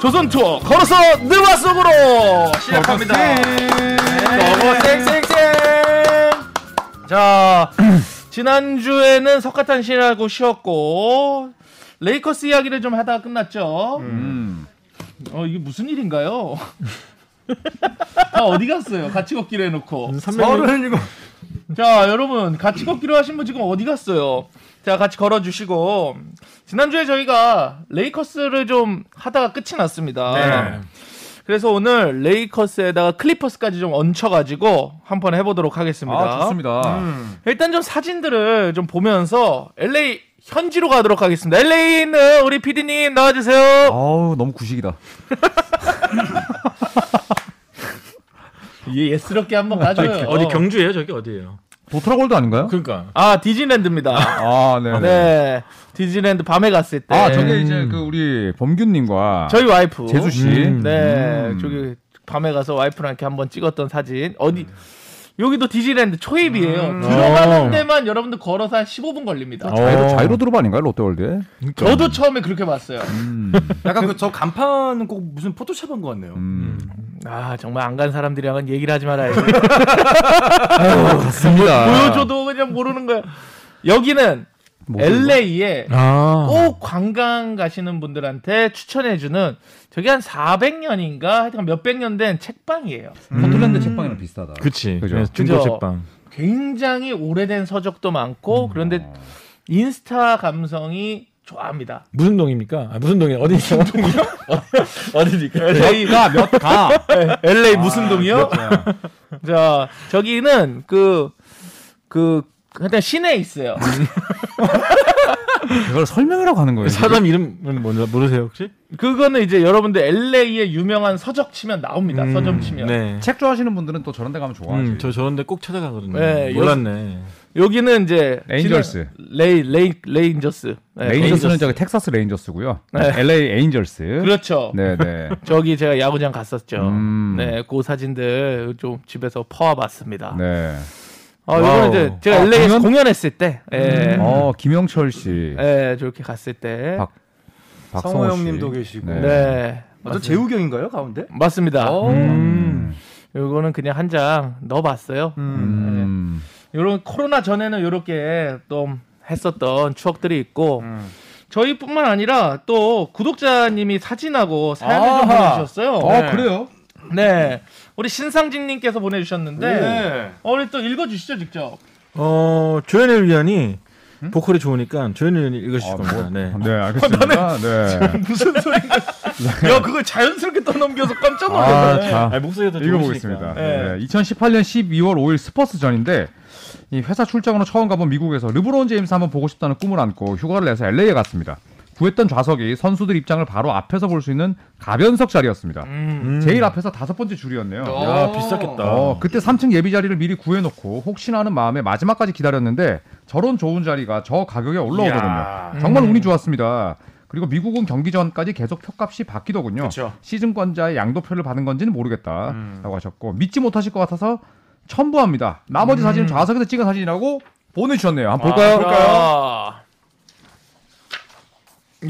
조선 투어 걸어서 느와 속으로 시작합니다. 너무 쌩쌩쌩. 자 지난주에는 석가탄 신이라고 쉬었고 레이커스 이야기를 좀 하다가 끝났죠. 음. 어 이게 무슨 일인가요? 다 어디 갔어요? 같이 걷기로 해놓고. 서른이고 자, 여러분 같이 걷기로 하신 분 지금 어디 갔어요? 자, 같이 걸어주시고 지난주에 저희가 레이커스를 좀 하다가 끝이 났습니다. 네. 그래서 오늘 레이커스에다가 클리퍼스까지 좀 얹혀가지고 한 번 해보도록 하겠습니다. 아 좋습니다. 음. 일단 좀 사진들을 좀 보면서 LA 현지로 가도록 하겠습니다. LA 있는 우리 PD님 나와주세요. 아우 너무 구식이다. 예, 예스럽게 한번 가줘요. 어디 경주예요? 저기 어디예요? 도트라골드 아닌가요? 그러니까 아 디즈니랜드입니다. 아 네. 네, 디즈니랜드 밤에 갔을 때. 아 저게 이제 그 우리 범균님과 저희 와이프 제수 씨. 음. 네, 음. 저기 밤에 가서 와이프랑 이렇게 한번 찍었던 사진. 어디 여기도 디즈니랜드 초입이에요. 음. 들어가는 어. 데만 여러분들 걸어서 한 15분 걸립니다. 자이로 어. 자이로 드롭 아닌가요 롯데월드에? 저도 처음에 그렇게 봤어요. 음. 약간 그 저 간판은 꼭 무슨 포토샵 한 것 같네요. 음. 아 정말 안 간 사람들이랑은 얘기를 하지 말아야지. 맞습니다. 보여줘도 그냥 모르는 거야. 여기는 LA에 아 꼭 관광 가시는 분들한테 추천해주는 저기 한 400년인가 하여튼 몇백 년 된 책방이에요. 포틀랜드 책방이랑 비슷하다. 그치 그죠? 네, 중고 그죠? 책방 굉장히 오래된 서적도 많고 그런데 인스타 감성이 좋아합니다. 무슨 동입니까? 아, 무슨 동이 어디 무슨 동이요? 어디니까? LA가 몇 가? LA 무슨 동이요? 자 저기는 그 그 하여튼 시내에 있어요. 그걸 설명이라고 하는 거예요. 사람 이름은 뭔지 모르세요 혹시? 그거는 이제 여러분들 LA의 유명한 서점 치면 나옵니다. 서점 치면. 네. 책 좋아하시는 분들은 또 저런 데 가면 좋아하지. 음, 저 저런 데 꼭 찾아가거든요. 네, 몰랐네. 여 기는 이제 레인저스. 레이 레이 레인저스. 네, 레인저스는 저기 텍사스 레인저스고요. 네. LA 에인절스. 그렇죠. 네, 네. 저기 제가 야구장 갔었죠. 음. 네, 그 사진들 좀 집에서 퍼와 봤습니다. 네. 어, 이거는. 이제 제가 아, LA에서 공연? 공연했을 때, 예, 어, 김영철 씨, 예, 저렇게 갔을 때, 박- 박성호. 형님도 계시고. 네. 네, 맞아 재우경인가요 가운데? 맞습니다. 어. 음. 요거는 그냥 한 장 넣어봤어요. 음. 요런 코로나 전에는 요렇게 좀 했었던 추억들이 있고 음. 저희뿐만 아니라 또 구독자님이 사진하고 사연을 좀 아하. 보내주셨어요. 어, 그래요? 네, 우리 신상진님께서 보내주셨는데 네. 어, 우리 또 읽어주시죠 직접. 어 조현일 위원이 보컬이 좋으니까 조현일 위원이 읽으실 아, 겁니다. 뭐, 네. 네, 알겠습니다. 네. 무슨 소리인가? 야 그걸 자연스럽게 떠넘겨서 깜짝 아, 놀랐네. 아니, 목소리가 더 읽어보겠습니다. 좋으시니까. 네. 네. 2018년 12월 5일 스퍼스전인데 이 회사 출장으로 처음 가본 미국에서 르브론 제임스 한번 보고 싶다는 꿈을 안고 휴가를 내서 LA에 갔습니다. 구했던 좌석이 선수들 입장을 바로 앞에서 볼 수 있는 가변석 자리였습니다. 음. 제일 앞에서 다섯 번째 줄이었네요. 야 비쌌겠다. 어, 그때 3층 예비 자리를 미리 구해놓고 혹시나 하는 마음에 마지막까지 기다렸는데 저런 좋은 자리가 저 가격에 올라오거든요. 이야. 정말 음. 운이 좋았습니다. 그리고 미국은 경기 전까지 계속 표값이 바뀌더군요. 그렇죠. 시즌권자의 양도표를 받은 건지는 모르겠다라고 음. 하셨고 믿지 못하실 것 같아서 첨부합니다. 나머지 사진은 좌석에서 찍은 사진이라고 보내주셨네요. 한번 볼까요? 볼까요?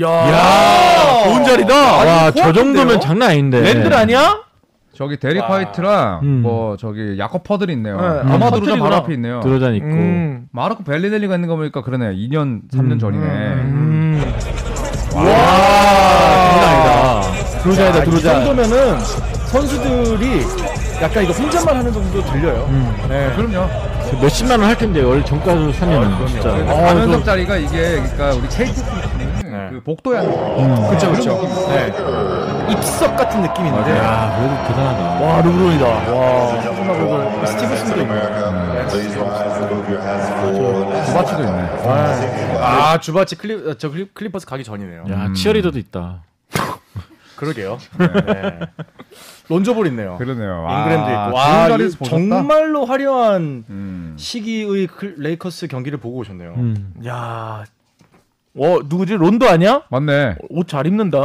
야, 야, 좋은 자리다. 와, 저? 정도면 장난 아닌데. 랜들 아니야? 저기 와. 화이트랑 음. 뭐 저기 야코 퍼들 있네요. 네. 아마 음. 드로자 바로. 앞에 있네요. 드로잔 있고. 음. 마르코 벨리델리가 있는 거 보니까 그러네. 2년, 3년 전이네. 음. 장난 아니다. 드로자이다, 이 드로자. 정도면은 선수들이 약간 이거 혼잣말 하는 정도 들려요. 네. 그럼요. 그 몇십만 원 할 텐데 원래 정가로 사면 진짜. 아, 가면석 저- 자리가 이게 그러니까 우리 KT 그 복도에 하는 거. 그렇죠, 그렇죠. 네. 입석 같은 느낌인데. 야, 그래도 대단하다. 와, 르브론이다. 와. 조금하고 스티브슨도 있고. 두바치도 있네. 아 주바치 클리 저 클리, 클리 퍼스 가기 전이네요. 야, 치어리더도 있다. 그러게요. 네. 론조볼 있네요. 그러네요. 잉그램도 아, 있고. 좋은 와, 이? 정말로 화려한 음. 시기의 클- 레이커스 경기를 보고 오셨네요. 음. 야. 어, 누구지? 론도 아니야? 맞네. 옷 잘 입는다.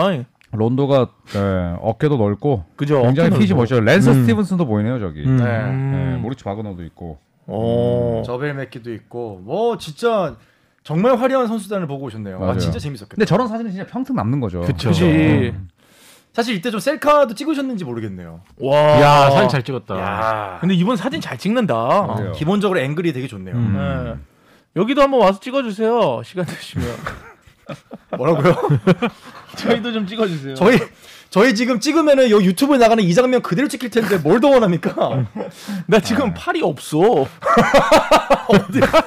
론도가 네, 어깨도 넓고 그죠? 굉장히 넓고. 멋져요. 랜서 음. 스티븐슨도 보이네요 저기. 음. 네. 네, 음. 모리츠 바그너도 있고. 어. 저벨 맥기도 있고 뭐 진짜 정말 화려한 선수단을 보고 오셨네요. 아 맞아요. 진짜 재밌었겠다. 근데 저런 사진은 진짜 평생 남는 거죠. 그쵸. 그지. 사실 이때 좀 셀카도 찍으셨는지 모르겠네요. 와. 야 사진 잘 찍었다. 야. 근데 이번 사진 잘 찍는다. 그래요. 기본적으로 앵글이 되게 좋네요. 음. 네. 여기도 한번 와서 찍어주세요. 시간 되시면. 뭐라고요? 저희도 좀 찍어주세요. 저희 저희 지금 찍으면은 요 유튜브에 나가는 이 장면 그대로 찍힐 텐데 뭘 더 원합니까? 나 지금 팔이 없어.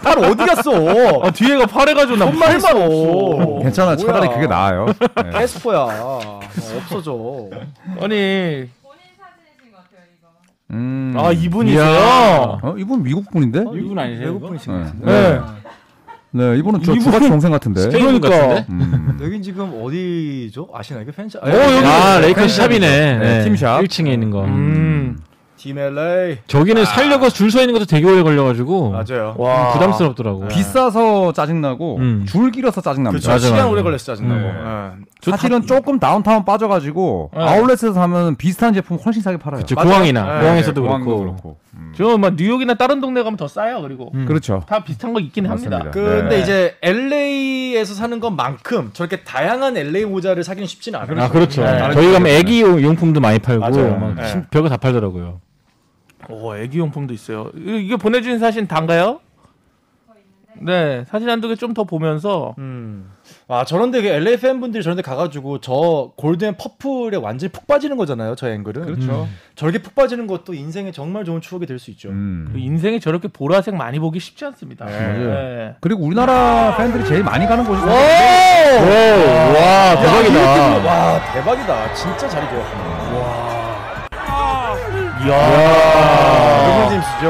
팔 어디 갔어? 아, 뒤에가 팔해가지고 나 팔만. 없어. 괜찮아. 차라리. 그게 나아요. 네. 캐스퍼야. 어, 없어져. 아니, 본인 사진이신 것 같아요 이거. 음. 아 이분이세요? 어, 이분 미국 분인데? 이분 아니세요? 외국? 분이신 네. 것 같은데. 네. 네, 이분은 저 이분- 주바치 동생 같은데. 그러니까. 같은데? 음. 여긴 지금 어디죠? 아시나요? 이게 팬샵. 어, 여기- 아 레이커스 샵이네. 네, 팀샵. 1층에 있는 거. 음. 팀 LA. 저기는 살려고 줄 서 있는 것도 되게 오래 걸려가지고 맞아요. 와. 부담스럽더라고. 비싸서 짜증나고 음. 줄 길어서 짜증납니다. 그렇죠. 시간. 오래 걸렸어 짜증나고. 네. 예. 사실은 조금 다운타운 빠져가지고 네. 아울렛에서 사면 비슷한 제품 훨씬 싸게 팔아요. 그쵸, 맞아요. 공항이나 네, 공항에서도 공항도 그렇고. 그렇고. 음. 저막 뉴욕이나 다른 동네 가면 더 싸요. 그리고 음. 그렇죠. 다 비슷한 거 있긴 맞습니다. 합니다. 근데 네. 이제 LA에서 사는 것만큼 저렇게 다양한 LA 모자를 사기는 쉽지는 않아요. 아 그렇죠. 네. 저희 가면 애기 용품도 많이 팔고 네. 신- 별거 다 팔더라고요. 오, 애기 용품도 있어요. 이- 이게 보내주신 사진 단가요? 네, 사진 한두 개 좀 더 보면서 음. 아 저런데 그 LA 팬분들이 저런데 가가지고 저 골든 퍼플에 완전히 푹 빠지는 거잖아요. 저 앵글은. 그렇죠. 저렇게 푹 빠지는 것도 인생에 정말 좋은 추억이 될 수 있죠. 음. 그 인생에 저렇게 보라색 많이 보기 쉽지 않습니다. 네. 네. 그리고 우리나라 팬들이 제일 많이 가는 곳이 오! 와 대박이다. 와 대박이다. 진짜 자리 좋았구나. 이야, 르브론 제임스죠.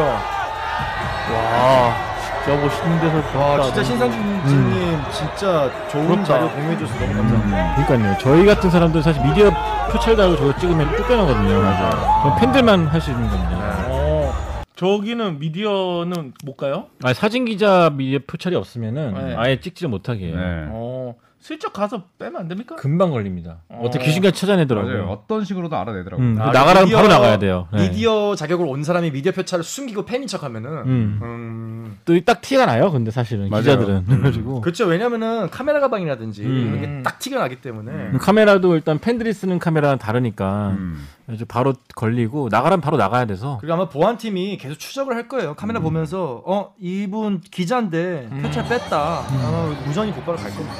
와, 진짜 멋있는 데서 와. 진짜 신상진님 진짜 좋은 부럽다. 자료 공유해줘서 너무 감사합니다. 그러니까요. 저희 같은 사람들 사실 미디어 표철 달고 저거 찍으면 쫓겨나거든요. 맞아요. 팬들만 할 수 있는 건데. 어, 저기는 미디어는 못 가요? 아 사진 기자 미디어 표철이 없으면은 네. 아예 찍지를 못하게 해요. 네. 어, 슬쩍 가서 빼면 안 됩니까? 금방 걸립니다. 어. 어. 떻게 귀신같이 찾아내더라고요. 맞아요. 어떤 식으로도 알아내더라고요. 음, 아, 나가라면 미디어- 바로 나가야 돼요. 네. 미디어 자격으로 온 사람이 미디어 표차를 숨기고 팬인 척하면은 음. 음. 또딱 티가 나요. 근데 사실은 맞아요. 기자들은 그래가지고 그렇죠. 왜냐면은 카메라 가방이라든지 음. 이런 게 딱 티가 나기 때문에 음, 카메라도 일단 팬들이 쓰는 카메라랑 다르니까 음. 바로 걸리고 나가라면 바로 나가야 돼서 그리고 아마 보안팀이 계속 추적을 할 거예요. 카메라 보면서 어 이분 기자인데 표차 뺐다. 아마 무전이 곧바로 갈 겁니다.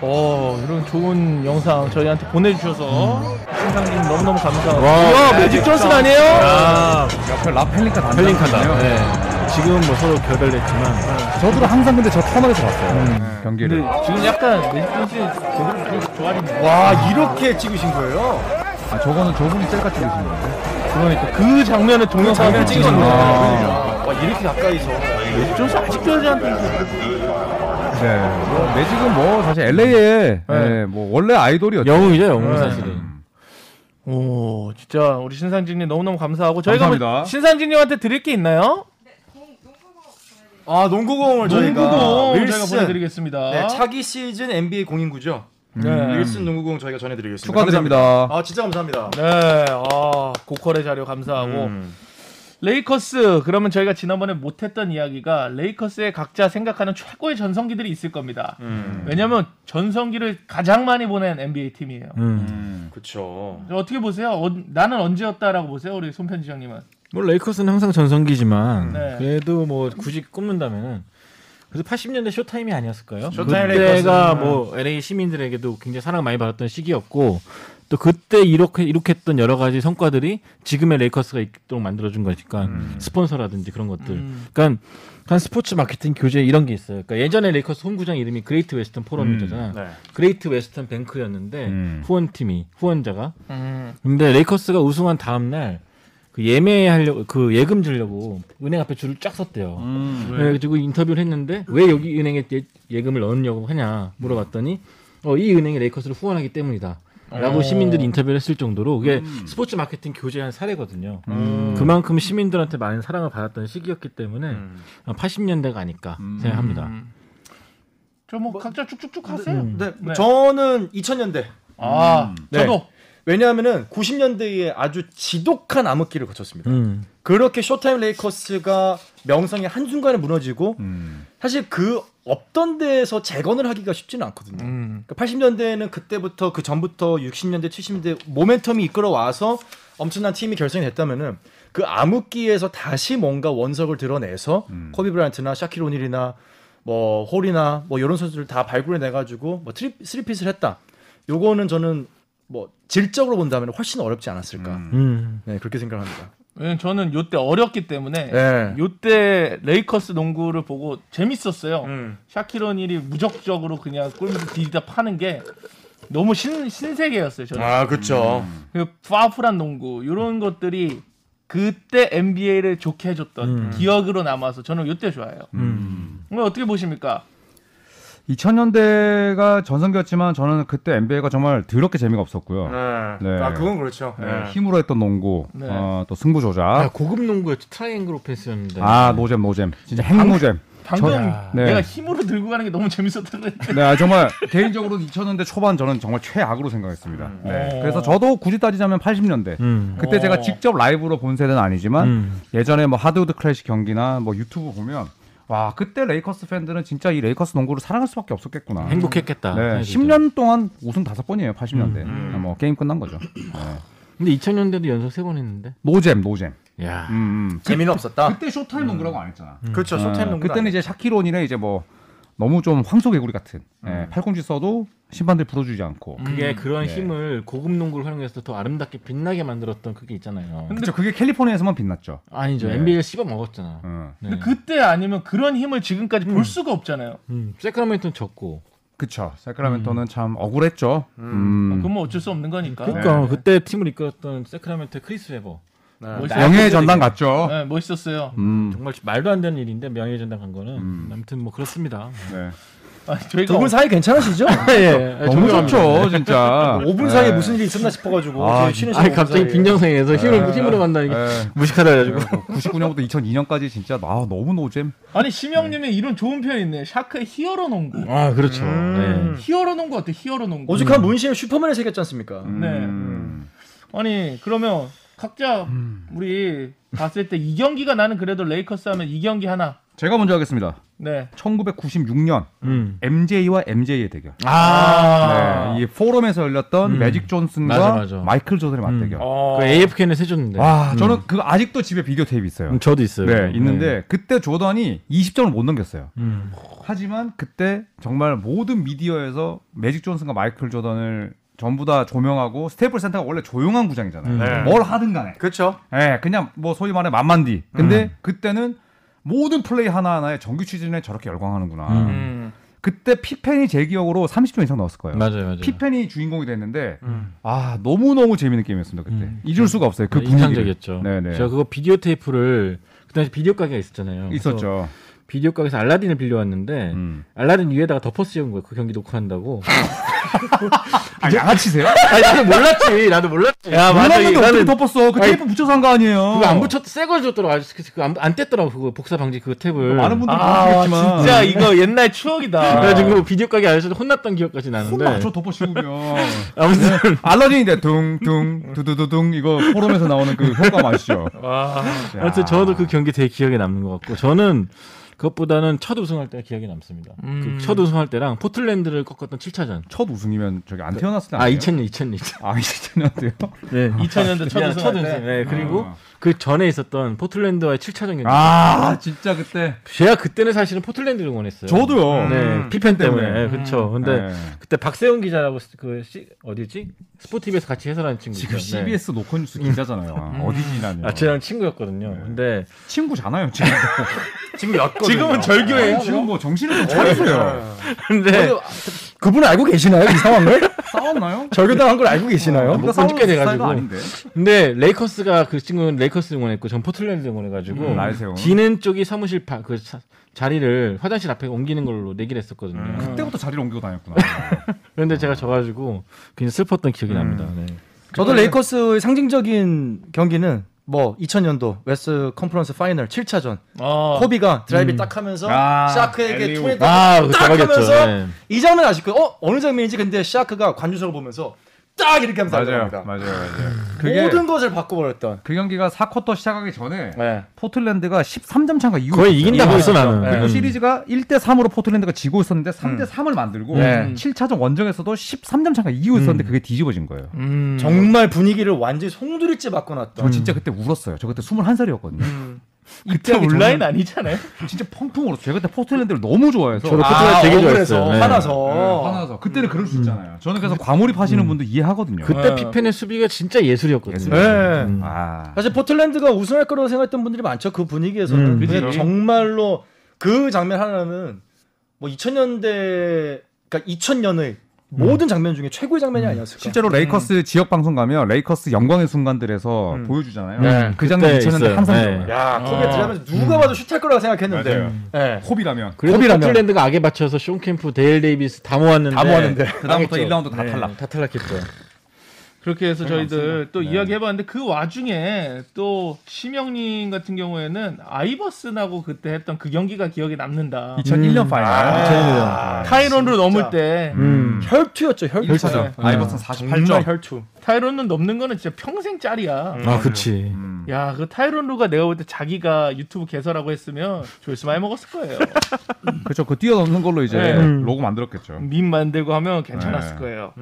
어, 이런 좋은 영상 저희한테 보내주셔서 신상님 너무너무 감사하고. 와, 우와, 매직 존슨 아니에요? 아, 옆에 라펠링카 단장. 펠링카다. 네. 지금 뭐 서로 결별했지만 저도 항상 근데 저 터널에서 봤어요. 근데 경기를. 지금 약간 매직 존슨 제대로 좋아지네. 와 이렇게 찍으신 거예요? 아, 저거는 저분이 셀카 찍으신 건데. 그러니까 그 장면을 동영상을 장면 찍으신. 거예요. 와 이렇게 가까이서 매직 존슨 아직도 여자한테 네. 뭐, 매직은 뭐 사실 LA에 네. 뭐 원래 아이돌이었죠. 영웅이죠, 영웅 네. 사실은. 음. 오, 진짜 우리 신상진님 너무너무 감사하고 저희가 뭐 감사합니다. 신상진님한테 드릴 게 있나요? 네. 아 농구공을 저희가 농구공 저희가 보내드리겠습니다. 네, 차기 시즌 NBA 공인구죠. 네. 윌슨 농구공 저희가 전해드리겠습니다. 축하드립니다. 감사합니다. 아 진짜 감사합니다. 네, 아, 고퀄의 자료 감사하고 음. 레이커스 그러면 저희가 지난번에 못했던 이야기가 레이커스의 각자 생각하는 최고의 전성기들이 있을 겁니다. 음. 왜냐하면 전성기를 가장 많이 보낸 NBA 팀이에요. 음. 음. 그쵸. 어떻게 보세요? 어, 나는 언제였다라고 보세요, 우리 손편집장님은? 뭐 레이커스는 항상 전성기지만 네. 그래도 뭐 굳이 꼽는다면은 그래도 80년대 쇼타임이 아니었을까요? 쇼타임 그때가 레이커스는- 뭐 LA 시민들에게도 굉장히 사랑 많이 받았던 시기였고 또 그때 이렇게 이룩했던 여러 가지 성과들이 지금의 레이커스가 있도록 만들어준 거니까 음. 스폰서라든지 그런 것들. 음. 그러니까 한 스포츠 마케팅 교재 이런 게 있어요. 그러니까 예전에 레이커스 홈구장 이름이 그레이트 웨스턴 포럼이잖아. 네. 그레이트 웨스턴 뱅크였는데 음. 후원팀이 후원자가 음. 근데 레이커스가 우승한 다음 날 그 예매하려고 그 예금 주려고 은행 앞에 줄을 쫙 섰대요. 음. 그래가지고 인터뷰를 했는데 왜 여기 은행에 예, 예금을 넣으려고 하냐 물어봤더니 어, 이 은행이 레이커스를 후원하기 때문이다. 라고 어. 시민들이 인터뷰를 했을 정도로 그게 스포츠 마케팅 교제한 사례거든요. 그만큼 시민들한테 많은 사랑을 받았던 시기였기 때문에 음. 80년대가 아닐까 생각합니다. 음. 저뭐 각자 쭉쭉쭉 하세요. 음. 네, 네. 저는 2000년대. 아, 네. 저도 왜냐하면은 90년대에 아주 지독한 암흑기를 거쳤습니다. 음. 그렇게 Showtime 레이커스가 명성이 한순간에 무너지고 음. 사실 그 없던 데에서 재건을 하기가 쉽지는 않거든요. 음. 80년대에는 그때부터 그 전부터 60년대 70년대 모멘텀이 이끌어 와서 엄청난 팀이 결성이 됐다면은 그 암흑기에서 다시 뭔가 원석을 드러내서 음. 코비 브라이언트나 샤킬 오닐이나 뭐 호리나 뭐 이런 선수들 다 발굴해 가지고 뭐 three three-peat을 했다. 요거는 저는 뭐 질적으로 본다면 훨씬 어렵지 않았을까. 음. 네 그렇게 생각합니다. 저는 요때 어렸기 때문에 네. 요때 레이커스 농구를 보고 재밌었어요. 음. 샤키로닐이 무적적으로 그냥 골밑에 디디다 파는 게 너무 신, 신세계였어요. 저는. 아 그렇죠. 그 파워풀한 농구 이런 것들이 그때 NBA를 좋게 해줬던 음. 기억으로 남아서 저는 요때 좋아해요. 음. 어떻게 보십니까? 2000년대가 전성기였지만 저는 그때 NBA가 정말 더럽게 재미가 없었고요. 네. 아 그건 그렇죠. 네, 힘으로 했던 농구, 네. 어, 또 승부 아, 조작. 고급 농구였지 triangle offense였는데. 아, 노잼, 노잼. 진짜 핵노잼. 방금 저- 네. 내가 힘으로 들고 가는 게 너무 재밌었던 것 같아. 네, 아, 정말 개인적으로 2000년대 초반 저는 정말 최악으로 생각했습니다. 네. 어. 그래서 저도 굳이 따지자면 80년대. 음. 그때 어. 제가 직접 라이브로 본 세대는 아니지만 음. 예전에 뭐 Hardwood Classic 경기나 뭐 유튜브 보면 와 그때 레이커스 팬들은 진짜 이 레이커스 농구를 사랑할 수밖에 없었겠구나. 행복했겠다. 네, 생각이 들죠. 10년 동안 우승 다섯 번이에요. 80년대. 음. 뭐 게임 끝난 거죠. 네. 근데 2000년대도 연속 세 번 했는데. 노잼, 노잼. 야. 음, 음. 재미는 없었다. 그때 Showtime 농구라고 안 했잖아. 그렇죠. 어, Showtime 농구. 그때는 이제 샤킬 오닐이네 이제 뭐 너무 좀 황소개구리 같은 예, 팔꿈치 써도 심판들 불어주지 않고. 그게 그런 네. 힘을 고급 농구를 활용해서 더 아름답게 빛나게 만들었던 그게 있잖아요. 그렇죠. 그게 캘리포니아에서만 빛났죠. 아니죠. 네. NBA를 씹어 먹었잖아. 어. 네. 근데 그때 아니면 그런 힘을 지금까지 볼 수가 없잖아요. 음, 새크라멘토는 졌고. 그쵸. 새크라멘토는 참 억울했죠. 음. 그건 뭐 어쩔 수 없는 거니까. 그러니까 네. 그때 팀을 이끌었던 새크라멘토의 크리스 웨버. 멋있었어요. 명예의 전당 갔죠. 네, 멋있었어요. 음. 정말 말도 안 되는 일인데 명예의 전당 간 거는 음. 아무튼 뭐 그렇습니다. 네. 아, 저희가 두분 사이 괜찮으시죠? 예, 너무 좋죠, 진짜. 5분 사이에 네. 무슨 일이 있었나 싶어가지고 아, 쉬는 시간 갑자기 5분 사이에. 빈정 상해서 힘을 네. 힘으로 게 네. 무식하다 해가지고. 99년부터 2002년까지 진짜 아 너무 노잼. 아니 심영님의 이런 좋은 표현 있네. 샤크의 히어로 농구. 아 그렇죠. 음. 히어로 농구 어때? 히어로 농구. 오죽한 문신에 슈퍼맨을 새겼지 않습니까? 음. 아니 그러면 각자 우리 봤을 때 이 경기가 나는 그래도 레이커스 하면 이 경기 하나. 제가 먼저 하겠습니다. 네. 1996년 음. MJ와 MJ의 대결. 아. 네, 이 포럼에서 열렸던 음. 매직 존슨과 맞아, 맞아. 마이클 조던의 맞대결. 어. 그 AFKN에서 해줬는데. 와, 저는 그 아직도 집에 비디오 테이프 있어요. 음, 저도 있어요. 네, 있는데 그때 조던이 20점을 못 넘겼어요. 음. 하지만 그때 정말 모든 미디어에서 매직 존슨과 마이클 조던을 전부 다 조명하고 스테이플스 센터가 원래 조용한 구장이잖아요. 음. 네. 뭘 하든 간에. 그렇죠. 예, 그냥 뭐 소위 말해 만만디. 근데 그때는 모든 플레이 하나하나에 정규 시즌에 저렇게 열광하는구나. 음. 음. 그때 피펜이 제 기억으로 30점 이상 넣었을 거예요. 맞아요, 맞아요. 피펜이 주인공이 됐는데 아 너무 너무 재밌는 게임이었습니다 그때 음. 잊을 수가 없어요 그 분위기 인상적이었죠. 네네 제가 그거 비디오 테이프를 그 당시 비디오 가게가 있었잖아요. 그래서 있었죠. 비디오 가게에서 알라딘을 빌려왔는데 음. 알라딘 위에다가 덮어 씌운 거예요. 그 경기 녹화한다고. 아 양아치세요? 아니 나도 몰랐지. 나도 몰랐지. 야 몰랐는데 어떻게 덮었어? 그 아니, 테이프 붙여서 한 거 아니에요? 그거 안 붙였 새걸 줬더라고. 아직 그거 안, 안 뗐더라고. 그거 복사 방지 그 탭을. 많은 분들이 아, 보시겠지만 진짜 이거 옛날 추억이다. 그래가지고 비디오 가게 아저씨도 혼났던 기억까지 나는데. 혼나 저 덮어 씌우면 아무튼 알라딘인데 둥둥 두두두둥 이거 포럼에서 나오는 그 효과 맛이죠. 아무튼 저도 그 경기 되게 기억에 남는 것 같고 저는 그것보다는 첫 우승할 때가 기억에 남습니다. 음. 그첫 우승할 때랑 포틀랜드를 꺾었던 7차전. 첫 우승이면 저기 안 태어났을 때아 아니에요? 2000년 2000년. 아 2000년대요? 네. 2000년대 첫 미안, 우승. 첫 우승. 네, 그리고 그 전에 있었던 포틀랜드와의 7차전 경기. 아 진짜 그때 제가 그때는 사실은 포틀랜드를 응원했어요. 저도요. 네, 음, 피펜 때문에. 때문에. 네, 그렇죠. 근데 네. 그때 박세훈 기자라고 시- 그 시, 어디지? 스포티비에서 같이 해설하는 친구 지금 있죠. 네. CBS 노컷뉴스 기자잖아요. 아, 어디 지나요? 아, 저랑 친구였거든요. 근데 친구잖아요 지금. 지금 지금은 절교예요. 지금 뭐 정신을 좀 차리세요. 근데 그분 알고 계시나요 이 상황을? 싸웠나요? 절교당한 걸 알고 계시나요? 못 본지 꽤 돼가지고. 아닌데. 근데 레이커스가 그 친구는 레이커스 응원했고 전 포틀랜드 응원해가지고 음. 지는 쪽이 사무실 바, 그 자, 자리를 화장실 앞에 옮기는 걸로 내기를 했었거든요. 음. 그때부터 자리를 옮기고 다녔구나. 그런데 제가 져가지고 굉장히 슬펐던 기억이 납니다. 네. 저도 레이커스의 상징적인 경기는 뭐 2000년도 West Conference Final 7차전 어. 코비가 드라이브 딱 하면서 아, 샤크에게 alley-oop. 투에 아, 딱. 하면서 네. 이 장면 아실까요? 어 어느 장면인지 근데 샤크가 관중석을 보면서 딱 이렇게 하면서 맞아요. 맞아요, 맞아요. 그게 모든 것을 바꿔버렸던. 그 경기가 4쿼터 시작하기 전에 네. 포틀랜드가 13점 차가 이후 거의 이긴다고 했어 나는. 네. 그리고 음. 시리즈가 1대 3으로 포틀랜드가 지고 있었는데 3대 3을 만들고 네. 7차전 원정에서도 13점 차가 이기고 있었는데 그게 뒤집어진 거예요. 음. 정말 분위기를 완전히 송두리째 바꿔놨던. 저 진짜 그때 울었어요. 저 그때 21살이었거든요. 그때 어린 나이 아니잖아요. 진짜 펑펑 울었어요. 제가 그때 포틀랜드를 너무 좋아해서 저도 아, 포트가 되게 좋아했어요. 네. 화나서. 네, 화나서 그때는 그럴 수 있잖아요. 저는 그래서 과몰입 하시는 분도 이해하거든요. 그때 네. 피펜의 수비가 진짜 예술이었거든요. 네. 음. 아, 사실 포틀랜드가 우승할 거라고 생각했던 분들이 많죠. 그 분위기에서는. 음, 근데 그치. 정말로 그 장면 하나는 뭐 2000년대 그러니까 2000년의 모든 장면 중에 최고의 장면이 아니었을까. 실제로 레이커스 지역 방송 가면 레이커스 영광의 순간들에서 음. 보여주잖아요. 네, 그 장면 그때 2000년대 있어요. 항상 네. 야, 거기에 들어가면서 누가 봐도 슛할 거라고 생각했는데. 맞아요. 네. 코비라면 그래서 코비라면. 포틀랜드가 악에 받쳐서 숀 켐프, 데일 데이비스 다 모았는데 다 모았는데. 그다음부터 망했죠. 1라운드 다 네, 탈락. 다 탈락했죠. 그렇게 해서 저희들 또 네. 이야기해봤는데 그 와중에 또 심영님 같은 경우에는 아이버슨하고 그때 했던 그 경기가 기억에 남는다. 2001년 음. final. 아, 타이론 루 진짜. 넘을 때 음. 혈투였죠, 혈투. 혈차죠. 네. 아이버슨 정말 48점. 혈투. 타이론 루 넘는 거는 진짜 평생 짤이야. 아, 그치. 음. 야, 그 타이론 루가 내가 볼 때 자기가 유튜브 개설하고 했으면 조회수 많이 먹었을 거예요. 그렇죠. 그 뛰어넘는 걸로 이제 네. 로고 만들었겠죠. 밈 만들고 하면 괜찮았을 네. 거예요.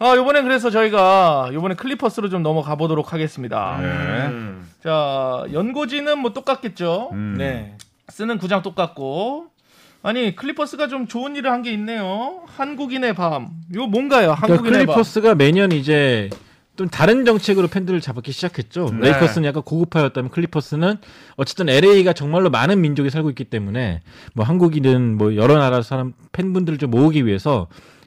음. 아, 요번엔 그래서 저희가 요번에 클리퍼스로 좀 넘어가 보도록 하겠습니다. 네. 음. 자, 연고지는 뭐 똑같겠죠. 음. 네. 쓰는 구장 똑같고. 아니, 클리퍼스가 좀 좋은 일을 한 게 있네요. 한국인의 밤. 이거 뭔가요? 그러니까 한국인의 밤. 클리퍼스가 매년 이제 좀 다른 정책으로 팬들을 잡기 시작했죠. 네. 레이커스는 약간 고급화였다면 클리퍼스는 어쨌든 LA가 정말로 많은 민족이 살고 있기 때문에 뭐 한국이든 뭐 여러 나라 사람 팬분들을 좀 모으기 위해서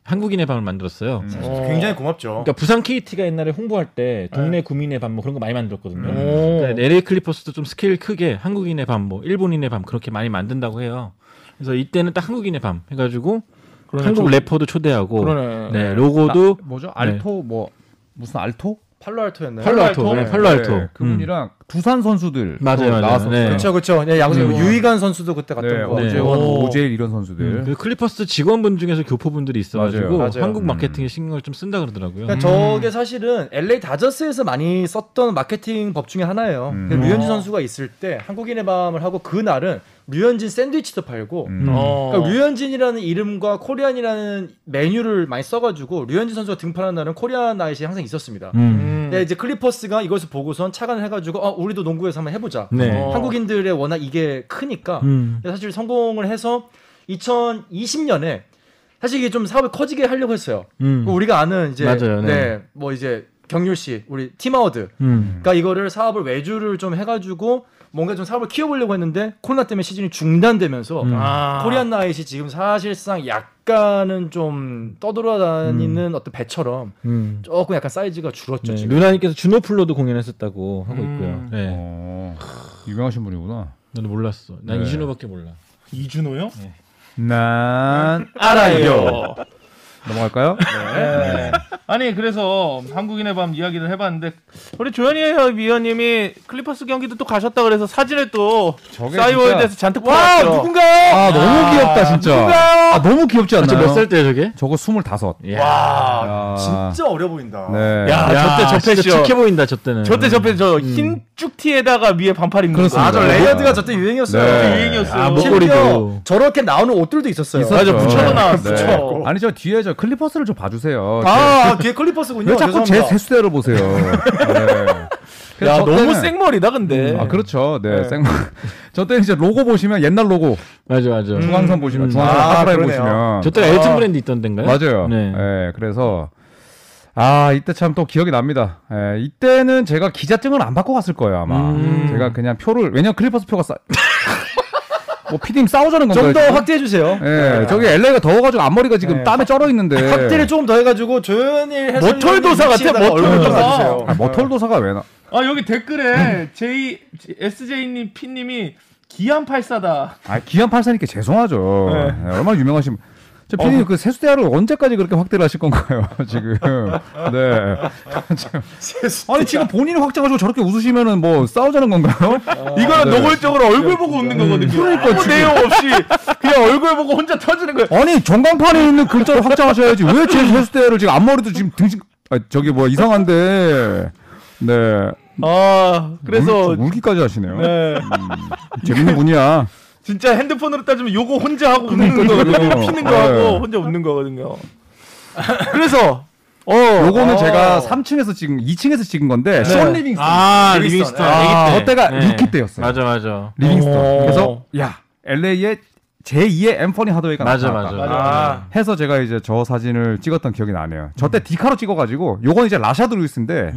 한국인의 밤을 만들었어요. 음. 어. 굉장히 고맙죠. 그러니까 부산 KT가 옛날에 홍보할 때 동네 구민의 밤 뭐 그런 거 많이 만들었거든요. 오. 그러니까 LA 클리퍼스도 좀 스케일 크게 한국인의 밤, 뭐 일본인의 밤 그렇게 많이 만든다고 해요. 그래서 이때는 딱 한국인의 밤 해가지고 그러네, 한국 좀- 래퍼도 초대하고 그러네. 네 로고도 아, 뭐죠? 알토 뭐 무슨 알토? 팔로알토였나요? 팔로알토, 팔로알토? 네, 팔로알토. 네, 그분이랑 두산 선수들 맞아요. 나왔었어요. 네. 그렇죠, 그렇죠. 네, 야구 음. 유희관 선수도 그때 갔던 네, 거. 네. 오재원, 오. 오재일 이런 선수들. 음, 그 클리퍼스 직원분 중에서 교포분들이 있어가지고 맞아요. 맞아요. 한국 음. 마케팅에 신경을 좀 쓴다 그러더라고요. 그러니까 저게 사실은 LA 다저스에서 많이 썼던 마케팅 법 중에 하나예요. 음. 근데 류현진 선수가 있을 때 한국인의 밤을 하고 그 날은 류현진 샌드위치도 팔고 음. 어. 그러니까 류현진이라는 이름과 Korean이라는 메뉴를 많이 써가지고 류현진 선수가 등판한 날은 Korean night이 항상 있었습니다. 음. 음. 근데 이제 클리퍼스가 이것을 보고선 착안을 해가지고 어, 우리도 농구에서 한번 해보자. 네. 어. 한국인들의 워낙 이게 크니까 음. 사실 성공을 해서 2020년에 사실 이게 좀 사업이 커지게 하려고 했어요. 음. 그 우리가 아는 이제 맞아요, 네. 네, 뭐 이제 경률 씨, 우리 팀아워드 음. 그러니까 이거를 사업을 외주를 좀 해가지고 뭔가 좀 사업을 키워보려고 했는데 코로나 때문에 시즌이 중단되면서 음. 아. 코리안 나잇이 지금 사실상 약간은 좀 떠돌아다니는 어떤 배처럼 음. 조금 약간 사이즈가 줄었죠 네, 지금. 루나님께서 주노플로도 공연했었다고 하고 음. 있고요. 네. 어, 유명하신 분이구나. 나는 몰랐어. 난 네. 이준호밖에 몰라. 이준호요? 난 알아요. 넘어갈까요? 네. 아니 그래서 한국인의 밤 이야기를 해봤는데 우리 조현희 위원님이 클리퍼스 경기도 또 가셨다 그래서 사진을 또 저게 싸이월드에서 잔뜩 와 뽑았죠. 누군가요? 아 너무 귀엽다 진짜. 아 너무 귀엽지 않나요? 몇살 때야 저게? 저거 25. 야, 와 야. 진짜 어려 보인다. 네. 야, 저때 저 진짜 패션. 착해 보인다 저 때는. 저때 저때 저흰 쭉티에다가 위에 반팔 입는 그렇습니다. 거. 아저 layered가 저때 유행이었어요. 네. 유행이었어요. 아, 목걸이도. 저렇게 나오는 옷들도 있었어요. 있었죠. 맞아, 붙여서 네. 나왔어. 네. 아니 저 뒤에 저 클리퍼스를 좀 봐주세요. 아, 뒤에 클리퍼스군요. 왜 자꾸 제 죄송합니다. 세수대를 보세요? 네. 야저 너무 때는- 생머리다 근데. 아 그렇죠. 네. 네. 생. 저 때는 이제 로고 보시면 옛날 로고 맞아 맞아. 중앙선 보시면 음. 중앙선 아. 보시면 저때 엘튼 브랜드 있던 때인가요? 맞아요. 네. 네. 그래서 아 이때 참 또 기억이 납니다. 예, 이때는 제가 기자증을 안 받고 갔을 거예요 아마. 음. 제가 그냥 표를 왜냐 면 클리퍼스 표가 싸. 뭐 피디님 싸우자는 건가요? 좀 더? 확대해 주세요. 예, 저기 LA가 더워가지고 앞머리가 지금 네. 땀에 쩔어 있는데. 확대를 조금 더 해가지고 조현일 해설 머털도사 같아, 머털도사. 놔주세요. 아, 머털도사가 왜 나? 아 여기 댓글에 J SJ님 P님이 기안 팔사다. 아 기안 팔사니까 죄송하죠. 네. 네, 얼마나 유명하신. 저 피디님 그 세수대야를 언제까지 그렇게 확대를 하실 건가요 지금? 네. 아니 지금 본인이 확장가지고 저렇게 웃으시면은 뭐 싸우자는 건가요? 이거는 네. 노골적으로 얼굴 보고 웃는 거거든요. 그러니까 아무. 내용 없이 그냥 얼굴 보고 혼자 터지는 거예요. 아니 전광판에 있는 글자를 확장하셔야지 왜 제 세수대를 지금 앞머리도 지금 등신 아, 저기 뭐 이상한데 네 아 그래서 울, 울기까지 하시네요. 네. 재밌는 분이야. 진짜 핸드폰으로 따지면 요거 혼자 하고 웃는. 거거든요. 피는 거 네. 하고 혼자 웃는 거거든요. 그래서 어 요거는 어. 제가 3층에서 찍은 2층에서 찍은 건데 션 리빙스턴. 아 리빙스턴. 리빙스턴 아, 아기 때. 그때가 루키 때였어요. 맞아 맞아. 리빙스턴. 어. 그래서 야 LA의 제2의 앤퍼니 하드웨이가 맞아, 나타났다. 맞아. 아, 해서 제가 이제 저 사진을 찍었던 기억이 나네요. 저때 디카로 찍어 가지고 요건 이제 라샤드 루이스인데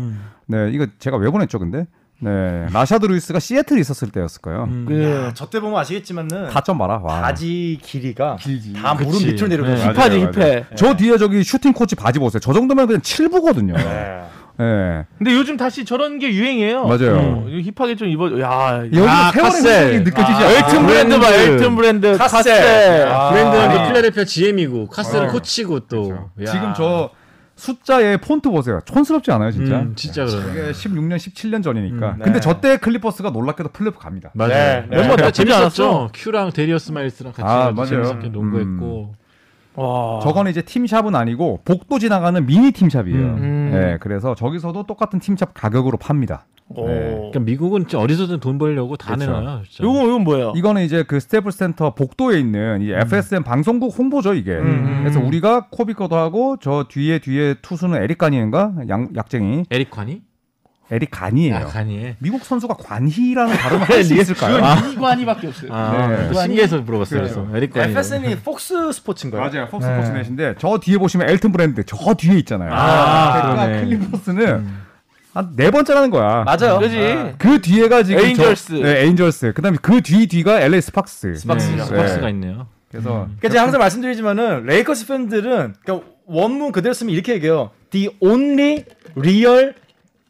네 이거 제가 왜 보냈죠 근데 네 라샤드 루이스가 시애틀에 있었을 때였을 거예요. 그저때 보면 아시겠지만은 타점 봐라. 와. 바지 길이가 길지. 다 무릎 그치. 밑으로 내려가. 네. 요 힙하지 힙해. 저 뒤에 저기 슈팅 코치 바지 보세요. 저 정도면 그냥 7부거든요. 네. 네. 근데 요즘 다시 저런 게 유행이에요. 맞아요. 어, 힙하게 좀 입어. 야, 여기 아. 흔적이 느껴지지 아, 않아요? 엘튼 브랜드 봐, 엘튼 브랜드 카셀. 카셀. 아. 브랜드는. 그 필라델피아 GM이고 카셀은 어. 코치고 또. 그렇죠. 야. 지금 저 숫자의 폰트 보세요. 촌스럽지 않아요, 진짜? 음, 진짜 그러네. 이게 16년, 17년 전이니까. 음, 네. 근데 저때 클리퍼스가 놀랍게도 플레이오프 갑니다. 맞아요. 네, 네. 멤버 다 나쁘지 재밌었죠. 큐랑 데리어스 마일스랑 같이 아, 맞아요. 재밌었게 농구했고. 와. 저거는 이제 team shop은 아니고 복도 지나가는 미니 team shop이에요. 음. 네, 그래서 저기서도 똑같은 team shop 가격으로 팝니다. 오. 네. 그러니까 미국은 진짜 어디서든 돈 벌려고 다 그렇죠. 내놔요. 진짜. 요거 요건 뭐예요? 이거는 이제 그 스테이플 센터 복도에 있는 이 FSM 방송국 홍보죠 이게. 음. 그래서 우리가 코비 거도 하고 저 뒤에 뒤에 투수는 에릭 가니인가 양 약쟁이 에릭 관이? 에릭 가니예요. 아. 미국 선수가 관희라는 발음을 할 수 있을까요? 그건 이관희밖에 없어요. 아, 네. 신기해서 물어봤어요. 그렇죠. 그래서 에릭 관이. FSM이 폭스 스포츠인가요? 맞아요. 폭스 네. 스포츠넷인데 저 뒤에 보시면 엘튼 브랜드 저 뒤에 있잖아요. 아, 그러니까. 클리퍼스는 한 네 번째라는 거야. 맞아요. 그지? 그 뒤에가 지금 에인절스. 저, 네, 에인절스. 그다음에 그 뒤 뒤가 LA 스팍스. 스팍스죠. 네, 네. 스팍스가 있네요. 그래서 그러니까 제가 항상 말씀드리지만은 레이커스 팬들은 그러니까 원문 그대로 쓰면 이렇게 얘기해요. The only real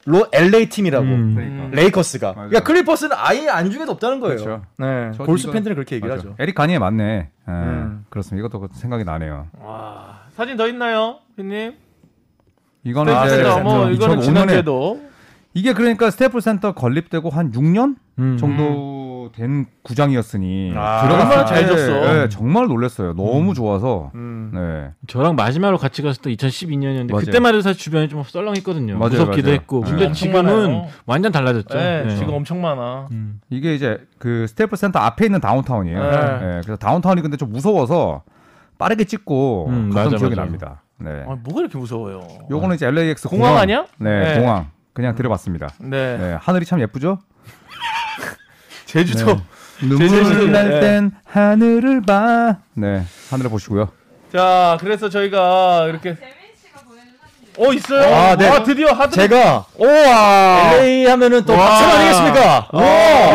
로 LA 팀이라고. 음. 그러니까. 레이커스가. 맞아요. 그러니까 클리퍼스는 아예 안중에도 없다는 거예요. 그렇죠. 네. 저 골수 팬들은 그렇게 얘기를 맞아. 하죠. 에릭 가니에 맞네. 예, 음. 그렇습니다. 이것도 생각이 나네요. 와. 사진 더 있나요, 피디님? 이거는 아, 이제 네, 뭐 이거는 2005년에 지난주에도 이게 그러니까 스테이플 센터 건립되고 한 6년 음. 정도 된 구장이었으니 아, 때잘 졌어. 네, 정말 놀랐어요. 너무 좋아서. 음. 네. 저랑 마지막으로 같이 갔을 때 2012년이었는데 맞아요. 그때만 해도 사실 주변이 좀 썰렁했거든요. 맞아요, 무섭기도 맞아요. 했고. 네. 근데 엄청 지금은 많아요. 완전 달라졌죠. 네, 네. 지금 엄청 많아. 음. 이게 이제 그 스테이플 센터 앞에 있는 다운타운이에요. 네. 네, 그래서 다운타운이 근데 좀 무서워서 빠르게 찍고 음, 갔던 맞아, 기억이 맞아. 납니다. 네. 아, 뭐가 이렇게 무서워요? 요거는 이제 LAX 공항 아니야? 네, 네. 공항. 그냥 들어봤습니다. 네. 네, 하늘이 참 예쁘죠? 제주도. 눈물 제주도, 날 네. 땐 하늘을 봐. 네, 하늘을 보시고요. 자, 그래서 저희가 이렇게 사진. 어 있어요. 아, 네. 아, 드디어 하드. 제가 오와. LA 하면은 또 와. 박찬 아니겠습니까? 와.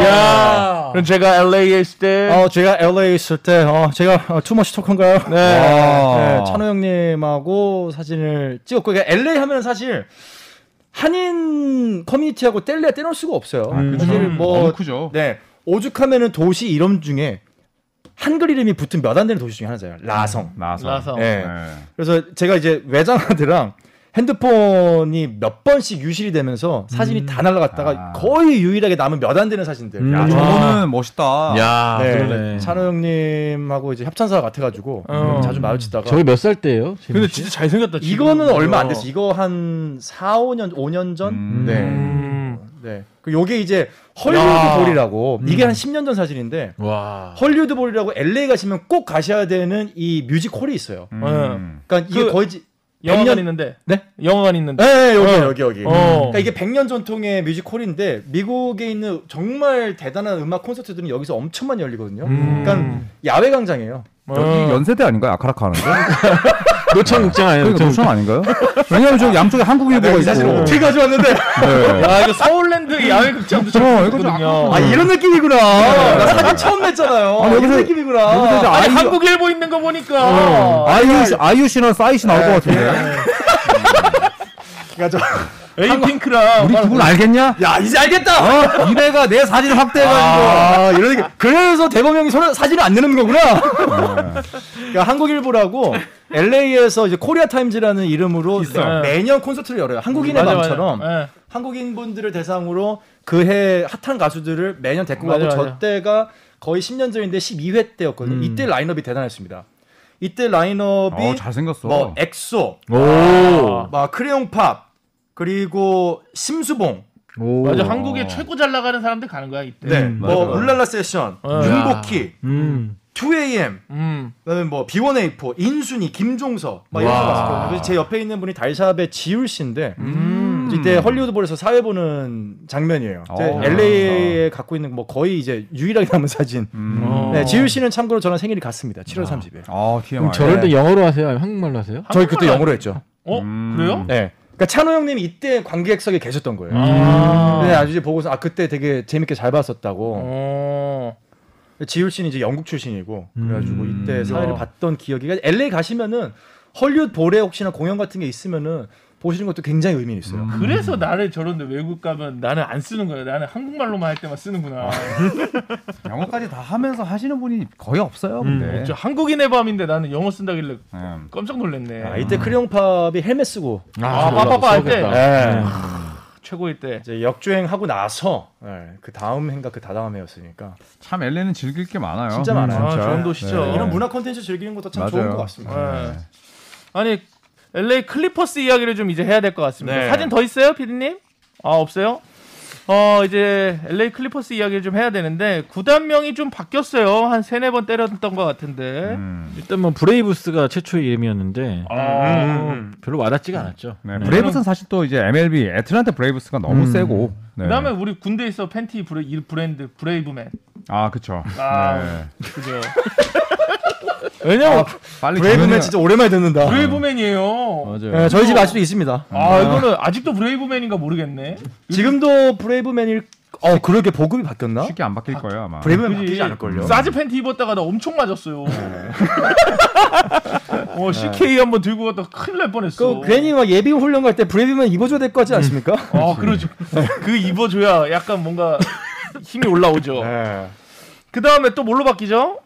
야. 그럼 제가 LA에 있을 때 어, 제가 LA 있을 때, 어, 제가 어, 투머치 토크인가요? 네. 네, 찬호 형님하고 사진을 찍었고, 그러니까 LA 하면 사실 한인 커뮤니티하고 뗄래야 떼놓을 수가 없어요. 아, 사실 음, 뭐, 너무 크죠. 네, 오죽하면은 도시 이름 중에 한글 이름이 붙은 몇 안 되는 도시 중에 하나잖아요. 라성. 나서. 나서. 네. 그래서 제가 이제 외장하드랑 핸드폰이 몇 번씩 유실이 되면서 사진이 다 날라갔다가 아. 거의 유일하게 남은 몇 안 되는 사진들. 음. 야, 아. 저거는 멋있다. 야, 네, 그러네. 찬호 형님하고 이제 협찬사 같아가지고 어. 자주 마주치다가 저희 몇 살 때예요? 근데 진짜 잘생겼다. 지금. 이거는 얼마 안 됐어. 이거 한 4, 5년, 5년 전. 음. 네, 음. 네. 그 요게 이제 헐리우드 야. bowl이라고 이게 한 10년 전 사진인데 와. 헐리우드 bowl이라고 LA 가시면 꼭 가셔야 되는 이 뮤직 홀이 있어요. 음. 그러니까 이게 그- 거의 지- 영화관 100년 있는데. 네? 영화관 있는데. 네, 여기 어. 여기 여기. 어. 그러니까 이게 100년 전통의 뮤직홀인데 미국에 있는 정말 대단한 음악 콘서트들은 여기서 엄청 많이 열리거든요. 음. 그러니까 야외 광장이에요. 여기 어. 연세대 아닌가요? 아카라카 하는데? 노천극장 아니에요? 그러니까 노천 아닌가요? 왜냐면 저 양쪽에 한국일보가 사실 있고. 어떻게 가져왔는데 네. 야, 이거 서울랜드 야외 극장도 어, 좀 있거든요. 아 이런 느낌이구나. 나 사진 처음 냈잖아요. 아니, 이런 느낌이구나. 아니, 아이유- 한국 일보 있는 거 보니까. 아이유, 아이유 씨나 싸이 씨 나올 것 같은데. 그러니까 저 에이핑크랑. 우리 두분 알겠냐? 야 이제 알겠다. 어? 이래가 내 사진을 확대해가지고. 아 이런 느낌. 그래서 대범 형이 손 사진을 안 내는 거구나. 그러니까 한국일보라고 LA에서 이제 코리아 타임즈라는 이름으로 있어요. 매년 콘서트를 열어요. 한국인의 맞아, 마음처럼 맞아. 예. 한국인 분들을 대상으로 그해 핫한 가수들을 매년 데리고 맞아, 가고 맞아. 저 때가 거의 10년 전인데 12회 때였거든요. 음. 이때 라인업이 대단했습니다. 이때 라인업이 어, 잘생겼어. 뭐 엑소, 오. 막 크레용팝 그리고 심수봉, 오. 맞아 한국에 최고 잘 나가는 사람들 가는 거야 이때. 네, 음, 뭐 맞아. 울랄라 세션, 어. 윤복희, 음. 2AM, 음. 그다음에 뭐 B1A4, 인순이, 김종서 막 이런 거 와. 봤었거든요. 그래서 제 옆에 있는 분이 달샤벳의 지율 씨인데 음. 이때 헐리우드볼에서 사회 보는 장면이에요. 어. LA에 갖고 있는 뭐 거의 이제 유일하게 남은 사진. 음. 어. 네, 지율 씨는 참고로 저랑 생일이 같습니다. 7월 30일. 아, TMI. 그럼 저럴 때 영어로 하세요? 아니면 한국말로 하세요? 저희 그때 영어로 했죠. 어 음. 그래요? 네. 그러니까 찬호 형님이 이때 관객석에 계셨던 거예요. 아. 네, 아주 이제 보고서 아 그때 되게 재밌게 잘 봤었다고. 어. 지율 씨는 이제 영국 출신이고 그래가지고 음. 이때 사회를 야. 봤던 기억이. 그러니까 LA 가시면은 헐리우드 볼에 혹시나 공연 같은 게 있으면은 보시는 것도 굉장히 의미 있어요. 음. 그래서 나를 저런데 외국 가면 나는 안 쓰는 거야. 나는 한국말로만 할 때만 쓰는구나. 영어까지 다 하면서 하시는 분이 거의 없어요. 음, 근데. 저 한국인의 밤인데 나는 영어 쓴다길래 음. 깜짝 놀랐네. 아, 이때 크레용팝이 헬멧 쓰고 아, 빠빠빠 할 때? 네. 최고일 때. 이제 역주행하고 나서 네, 그 다음 해인가 그 다다음 해였으니까 참 LA는 즐길 게 많아요. 진짜 많아요. 아. 좋은 도시죠. 네. 이런 문화 콘텐츠 즐기는 것도 참 좋은 맞아요. 것 같습니다. 네. 아니 LA 클리퍼스 이야기를 좀 이제 해야 될 것 같습니다. 네. 사진 더 있어요, 피디님? 아 없어요? 어 이제 LA 클리퍼스 이야기를 좀 해야 되는데 구단명이 좀 바뀌었어요. 한 세네 번 때렸던 것 같은데. 음. 일단 뭐 브레이브스가 최초의 이름이었는데 아, 음. 별로 와닿지가 않았죠. 네, 브레이브스는 사실 또 이제 MLB 애틀란타 브레이브스가 너무 음. 세고. 네. 그다음에 우리 군대에서 팬티 브레, 이 브랜드 브레이브맨. 아, 그쵸. 아, 네. 그죠. 왜냐면 빨리 브레이브맨 진짜 오랜만에 듣는다. 브레이브맨이에요. 맞아요. 네, 저희 집에 아직도 있습니다. 아 이거는 아직도 브레이브맨인가 모르겠네. 지금도 브레이브맨일 어 그러게 보급이 바뀌었나? 쉽게 안 바뀔 거예요, 아마. 브레이브맨 그지? 바뀌지 않을 걸요. 사즈 팬티 입었다가 나 엄청 맞았어요. 어 CK 한번 들고 갔다가 큰일 날 뻔했어. 그 괜히 막 예비 훈련 갈 때 브레이브맨 입어줘야 될거 같지 않습니까? 아 그러죠. 그 입어줘야 약간 뭔가 힘이 올라오죠. 네. 그 다음에 또 뭘로 바뀌죠?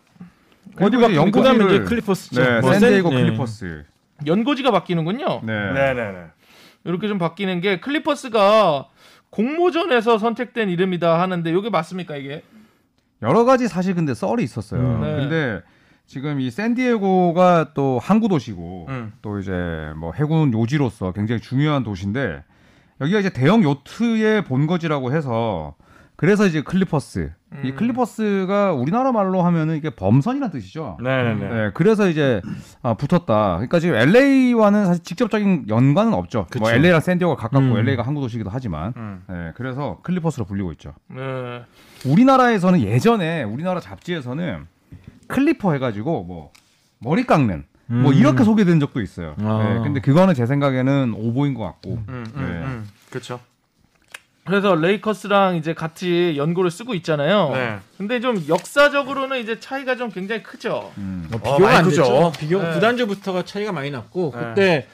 어디 그다음에 영국 이제 클리퍼스죠. 네, 뭐 샌디에고 샌- 네. 클리퍼스. 연고지가 바뀌는군요. 네. 네 네 네. 이렇게 좀 바뀌는 게 클리퍼스가 공모전에서 선택된 이름이다 하는데 이게 맞습니까 이게? 여러 가지 사실 근데 썰이 있었어요. 음. 네. 근데 지금 이 샌디에고가 또 항구 도시고 음. 또 이제 뭐 해군 요지로서 굉장히 중요한 도시인데 여기가 이제 대형 요트의 본거지라고 해서 그래서 이제 클리퍼스 이 음. 클리퍼스가 우리나라 말로 하면은 이게 범선이라는 뜻이죠. 네네네. 네, 그래서 이제 아, 붙었다. 그러니까 지금 LA와는 사실 직접적인 연관은 없죠. 뭐 그쵸. LA랑 샌디에고가 가깝고 음. LA가 항구 도시기도 하지만, 음. 네, 그래서 클리퍼스로 불리고 있죠. 네. 우리나라에서는 예전에 우리나라 잡지에서는 clipper 해가지고 뭐 머리 깎는 뭐 음. 이렇게 소개된 적도 있어요. 아. 네, 근데 그거는 제 생각에는 오보인 것 같고. 음, 음, 네. 음. 그렇죠. 그래서 레이커스랑 이제 같이 연고를 쓰고 있잖아요. 네. 근데 좀 역사적으로는 이제 차이가 좀 굉장히 크죠. 음. 뭐 어, 비교가 많이 안 크죠. 되죠. 비교 네. 구단주부터가 차이가 많이 났고 네. 그때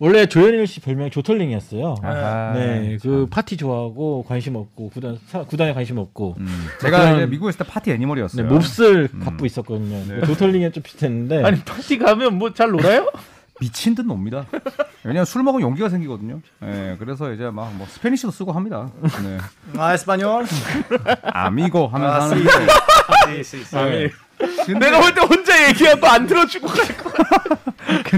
원래 조현일 씨 별명이 조털링이었어요. 아하, 네, 참. 그 파티 좋아하고 관심 없고 구단 사- 구단에 관심 없고 음. 제가 그런- 이제 미국에 있을 때 파티 네, animal이었어요. 몹쓸 음. 갖고 있었거든요. 네. 조털링이 좀 비슷했는데 아니 파티 가면 뭐 잘 놀아요? 미친 듯 놉니다. 왜냐면 술 먹으면 용기가 생기거든요. 네, 그래서 이제 막 뭐 Spanish도 쓰고 합니다. 네. 아 español. amigo 하면서 아, 하는데. 네. 근데 내가 볼 때 혼자 얘기하고 안 들어주고 갈 거.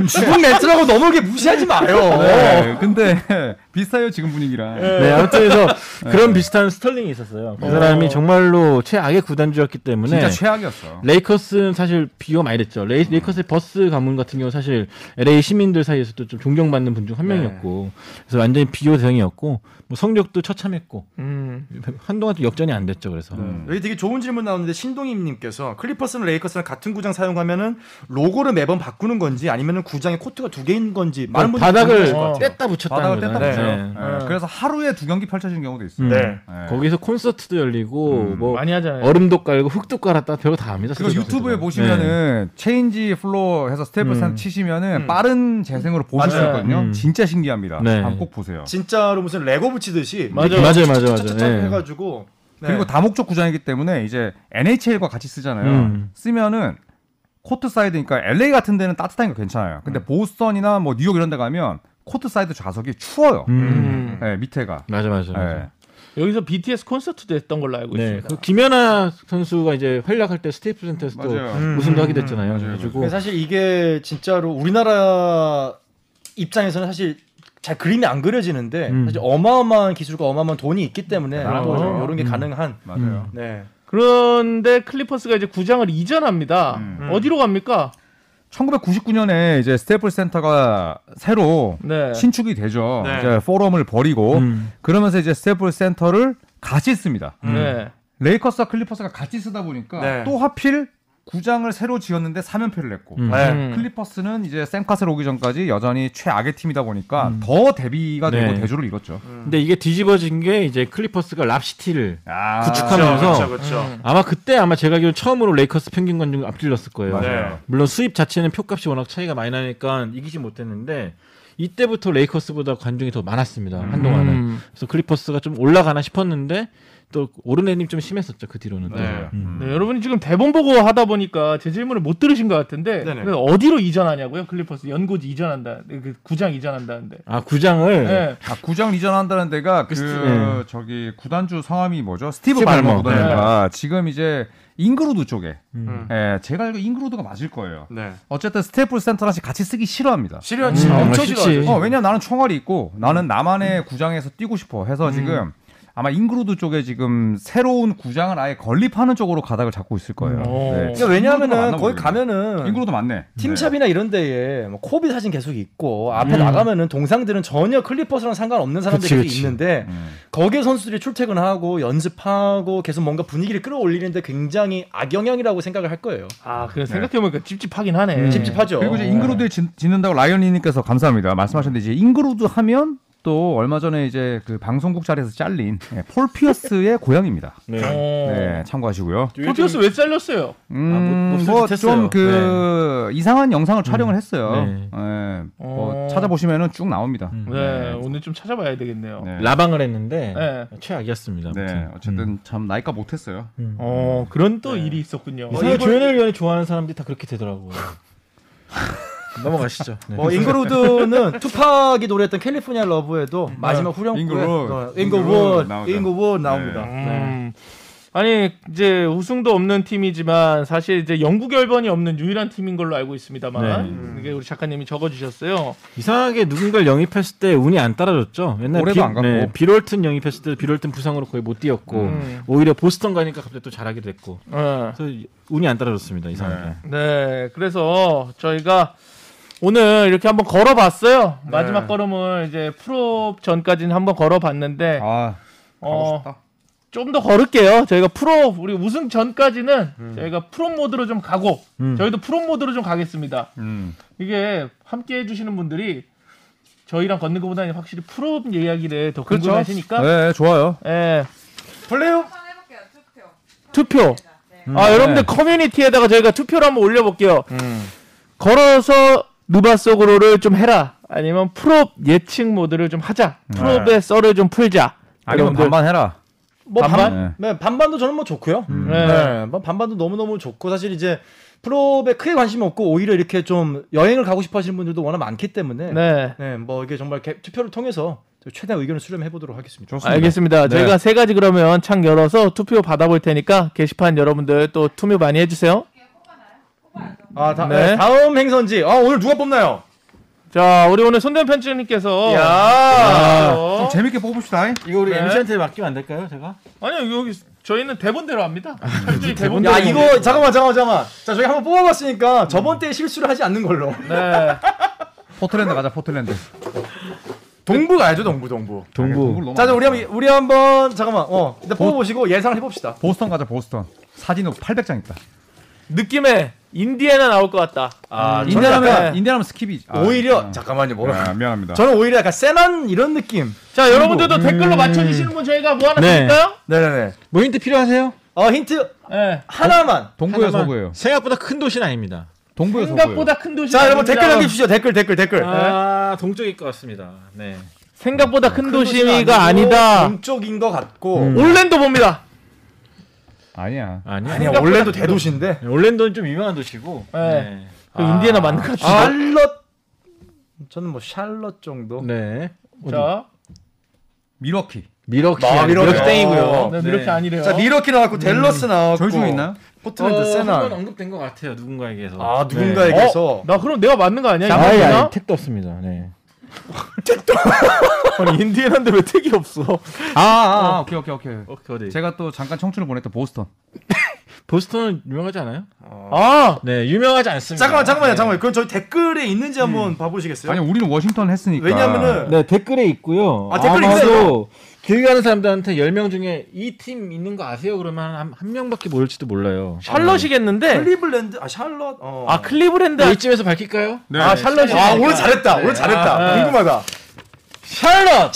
죽은 멘트라고 너무 이렇게 무시하지 마요. 네, 근데 비슷해요 지금 분위기랑. 네, 아무튼 그래서 그런 비슷한 스털링이 있었어요. 그 사람이 정말로 최악의 구단주였기 때문에 진짜 최악이었어. 레이커스는 사실 비교가 많이 됐죠. 레이, 레이커스의 버스 가문 같은 경우 사실 LA 시민들 사이에서도 좀 존경받는 분 중 한 명이었고 그래서 완전히 비교 대상이었고 뭐 성적도 처참했고 음. 한동안 좀 역전이 안 됐죠. 그래서 음. 여기 되게 좋은 질문 나오는데 신동임님께서 클리퍼스는 레이커스랑 같은 구장 사용하면은 로고를 매번 바꾸는 건지 아니면은 구장에 코트가 두 개인 건지 많은 분들이 바닥을 궁금해하실 것 같아요. 뗐다 붙였다는 바닥을 뗐다. 붙여요. 네. 네, 그래서 하루에 두 경기 펼쳐지는 경우도 있어요. 음. 네. 네. 거기서 콘서트도 열리고 음, 뭐 많이 하잖아요. 얼음도 깔고 흙도 깔았다 별거 다 합니다. 그리고 유튜브에. 보시면은 change floor 해서 스테이플 음. 치시면은 음. 빠른 재생으로 보실 수 맞아요. 있거든요. 음. 진짜 신기합니다. 네. 한번 꼭 보세요. 진짜로 무슨 레고 붙이듯이 맞아요. 맞아요, 맞아요, 맞아요. 네. 해가지고 네. 그리고 다목적 구장이기 때문에 이제 NHL과 같이 쓰잖아요. 음. 쓰면은 court side니까 LA 같은 데는 따뜻하니까 괜찮아요. 근데 보스턴이나 뭐 뉴욕 이런 데 가면 court side 좌석이 추워요. 음. 네, 밑에가. 맞아, 맞아, 맞아. 네. 여기서 BTS 콘서트도 했던 걸로 알고 네. 있습니다. 그 김연아 선수가 이제 활약할 때 스테이플 센터에서 또. 음, 우승도 음, 하게 됐잖아요. 맞아요, 그래가지고 사실 이게 진짜로 우리나라 입장에서는 사실 잘 그림이 안 그려지는데 음. 사실 어마어마한 기술과 어마어마한 돈이 있기 때문에 거죠. 이런 게 음. 가능한 맞아요. 네. 그런데 클리퍼스가 이제 구장을 이전합니다. 음. 어디로 갑니까? 1999년에 이제 스테이플 센터가 새로 네. 신축이 되죠. 네. 이제 포럼을 버리고 음. 그러면서 이제 스테이플 센터를 같이 씁니다. 네. 레이커스와 클리퍼스가 같이 쓰다 보니까 네. 또 하필 구장을 새로 지었는데 3연패를 냈고 음. 네. 음. 클리퍼스는 이제 샘카셀 오기 전까지 여전히 최악의 팀이다 보니까 더 대비가 되고 네. 대조를 이뤘죠. 근데 이게 뒤집어진 게 이제 클리퍼스가 Lob City를 아, 구축하면서 그렇죠. 아마 그때 아마 제가 알기로 처음으로 레이커스 평균 관중 앞질렀을 거예요. 맞아요. 물론 수입 자체는 표값이 워낙 차이가 많이 나니까 이기지 못했는데 이때부터 레이커스보다 관중이 더 많았습니다. 한동안은. 음. 그래서 클리퍼스가 좀 올라가나 싶었는데 또 오르내림 좀 심했었죠 그 뒤로는. 또. 네. 음. 네, 여러분이 지금 대본 보고 하다 보니까 제 질문을 못 들으신 것 같은데 네네. 그래서 어디로 이전하냐고요? 클리퍼스 연고지 이전한다. 그 구장 이전한다는데. 아 구장을 네. 아, 구장을 이전한다는 데가 그 네. 저기 구단주 성함이 뭐죠? 스티브 스티브 발머 발머. 구단주가 지금 이제 잉글우드 쪽에 음. 예, 제가 알기로 잉글우드가 맞을 거예요. 네. 어쨌든 스테이플 센터랑 같이 쓰기 싫어합니다. 싫어하지. 음, 엄청 싫지. 싫어하죠. 어, 왜냐면 나는 총알이 있고 나는 나만의 구장에서 뛰고 싶어 해서 지금 아마 잉글우드 쪽에 지금 새로운 구장을 아예 건립하는 쪽으로 가닥을 잡고 있을 거예요. 오. 네. 그러니까 왜냐하면은 거기 모르겠네. 가면은 잉글우드 맞네. team shop이나 이런 데에 뭐 코비 사진 계속 있고 앞에 음. 나가면은 동상들은 전혀 클리퍼스랑 상관없는 사람들이 그치. 있는데 음. 거기에 선수들이 출퇴근하고 연습하고 계속 뭔가 분위기를 끌어올리는데 굉장히 악영향이라고 생각을 할 거예요. 아, 그래 생각해보니까 찝찝하긴 하네. 음. 찝찝하죠. 그리고 이제 잉글우드에 짓- 짓는다고 라이언님께서 감사합니다. 말씀하셨는데 이제 잉글우드 하면 또 얼마 전에 이제 그 방송국 자리에서 잘린 예, 폴 피어스의 고향입니다. 네. 어. 네, 참고하시고요. 폴 피어스 왜 잘렸어요? 음, 뭐, 뭐 뭐좀 네. 그 이상한 영상을 촬영을 했어요. 네. 예, 뭐 어. 찾아보시면은 쭉 나옵니다. 음. 네, 오늘 좀 찾아봐야 되겠네요. 네. 라방을 했는데 네. 최악이었습니다. 네, 아무튼. 어쨌든 음. 참 나이가 못했어요. 음. 어, 그런 또 일이 있었군요. 이상하게 조현일 위원이 좋아하는 사람들이 다 그렇게 되더라고요. 넘어가시죠. 네. 뭐 잉글우드는 투팍이 노래했던 California Love에도 마지막 후렴구에 잉글우드. 어, 잉글우드 잉글우드 나오죠. 잉글우드 나옵니다. 음. 아니 이제 우승도 없는 팀이지만 사실 이제 영구 결번이 없는 유일한 팀인 걸로 알고 있습니다만 네. 이게 우리 작가님이 적어주셨어요. 이상하게 누군가를 영입했을 때 운이 안 따라줬죠. 옛날 올해도 안 갔고. 빌 월튼 영입했을 때 빌 월튼 부상으로 거의 못 뛰었고 음. 오히려 보스턴 가니까 갑자기 또 잘하게 됐고 네. 그래서 운이 안 따라줬습니다. 이상하게. 네, 그래서 저희가 오늘 이렇게 한번 걸어봤어요. 마지막 걸음을 이제 프로 전까지는 한번 걸어봤는데 아, 어. 좀 더 걸을게요. 저희가 프로 우리 우승 전까지는 저희가 프로 모드로 좀 가고 음. 저희도 프로 모드로 좀 가겠습니다. 음. 이게 함께 해주시는 분들이 저희랑 걷는 것보다는 확실히 프로 이야기를 더 그렇죠. 궁금하시니까 네, 좋아요. 예, 해볼게요. 투표. 투표. 네. 아 네. 여러분들 커뮤니티에다가 저희가 투표를 한번 올려볼게요. 걸어서 누바 속으로를 좀 해라. 아니면 프로 예측 모드를 좀 하자. 프로의 썰을 좀 풀자. 아니면 반반 해라. 뭐 반반? 반, 네, 반반도 저는 뭐 좋고요. 네. 네, 뭐 반반도 너무 너무 좋고 사실 이제 프로에 크게 관심이 없고 오히려 이렇게 좀 여행을 가고 싶어 하시는 분들도 워낙 많기 때문에 네, 네. 뭐 이게 정말 개- 투표를 통해서 최대한 의견을 수렴해 보도록 하겠습니다. 좋습니다. 알겠습니다. 네. 저희가 세 가지 그러면 창 열어서 투표 받아볼 테니까 게시판 여러분들 또 투표 많이 해주세요. 아, 다, 네. 네, 다음 행선지. 아, 오늘 누가 뽑나요? 자, 우리 오늘 손대현 편집님께서 야. 아, 좀 재밌게 뽑읍시다. 이거 우리 네. MC한테 맡기면 안 될까요, 제가? 아니요 여기 저희는 대본대로 합니다. 철저히 대본. 야, 이거 잠깐만 잠깐만 잠깐만. 자, 저희 한번 뽑아봤으니까 저번 때 실수를 하지 않는 걸로. 네. 포틀랜드 가자, 포틀랜드. 동부 가야죠, 동부, 동부. 동부. 자, 자, 우리 한번 우리 한번 잠깐만. 어, 일단 뽑아보시고 예상을 해봅시다. 보스턴 가자, 보스턴. 사진은 800장 있다. 느낌에 인디애나 나올 것 같다. 아, 저는 인디애나면 약간 인디애나면 skip이. 아, 오히려 아. 잠깐만요, 뭐라. 아, 미안합니다. 저는 오히려 약간 새난 이런 느낌. 자, 여러분들도 댓글로 맞춰 주시는 분 저희가 뭐 하나 네. 드릴까요? 네 네 네. 뭐 힌트 필요하세요? 어, 힌트 네. 하나만. 동부예요, 하나만. 서부예요. 생각보다 큰 도시는 아닙니다. 서부예요. 생각보다 큰 도시. 자, 여러분 댓글 남겨 주시죠. 댓글, 댓글, 댓글. 아, 동쪽일 것 같습니다. 네. 생각보다 큰, 도시는 도시가 아니다. 동쪽인 것 같고. 음. 올랜도 봅니다. 아니야. 아니야. 아니야, 큰 대도시인데. 네, 올랜도는 좀 유명한 도시고. 네. 그 인디애나 맞는 것 같은데. 샬럿. 저는 뭐 샬럿 정도. 네. 자, 밀워키. 밀워키 아, 밀워키. 밀워키 땡이고요. 네, 이렇게 아니래요. 자 밀워키 나왔고 댈러스 나왔고 저희 중에 있나요? 포틀랜드 어, 한번 세날. 언급된 것 같아요. 누군가에게서. 아 누군가에게서 어? 나 그럼 내가 맞는 거 아니야? 아예 택도 없습니다. 네. 아니 인디애나인데 왜 택이 없어? 아, 아, 아 오케이 오케이 오케이. 오케이 어디? 제가 또 잠깐 청춘을 보냈던 보스턴. 보스턴은 유명하지 않아요? 아 네, 유명하지 않습니다. 잠깐만 잠깐만요 네. 잠깐만요. 그럼 저희 댓글에 있는지 한번 봐보시겠어요? 아니 우리는 워싱턴 했으니까. 왜냐면은 네, 댓글에 있고요. 아, 댓글에 아마도 길 가는 사람들한테 10명 중에 이 팀 있는 거 아세요? 그러면 한, 한 명밖에 모를지도 몰라요. 샬럿이겠는데. 클리블랜드 아 샬럿 어. 아 클리브랜드. 네, 이쯤에서 밝힐까요? 네. 아 샬럿이. 아 오늘 잘했다 오늘 네. 잘했다 아. 궁금하다 샬럿!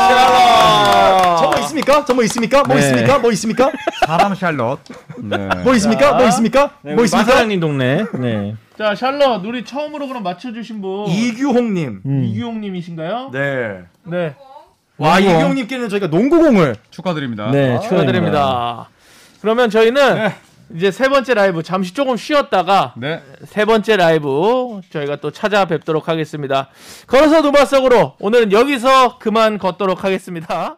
아, 저뭐 있습니까? 저뭐 있습니까? 뭐 네. 있습니까? 뭐 있습니까? 사람 샬럿. 네. 뭐 있습니까? 뭐 있습니까? 네, 뭐 있습니까? 마사장님 동네. 네. 자 샬럿 우리 처음으로 그럼 맞춰주신 분 이규홍님 이규용님이신가요? 네. 네. 와 이규홍님께는 저희가 농구공을 축하드립니다. 네, 축하드립니다. 그러면 저희는 이제 세 번째 라이브 잠시 조금 쉬었다가 네. 세 번째 라이브 저희가 또 찾아뵙도록 하겠습니다. 걸어서 누바 속으로 오늘은 여기서 그만 걷도록 하겠습니다.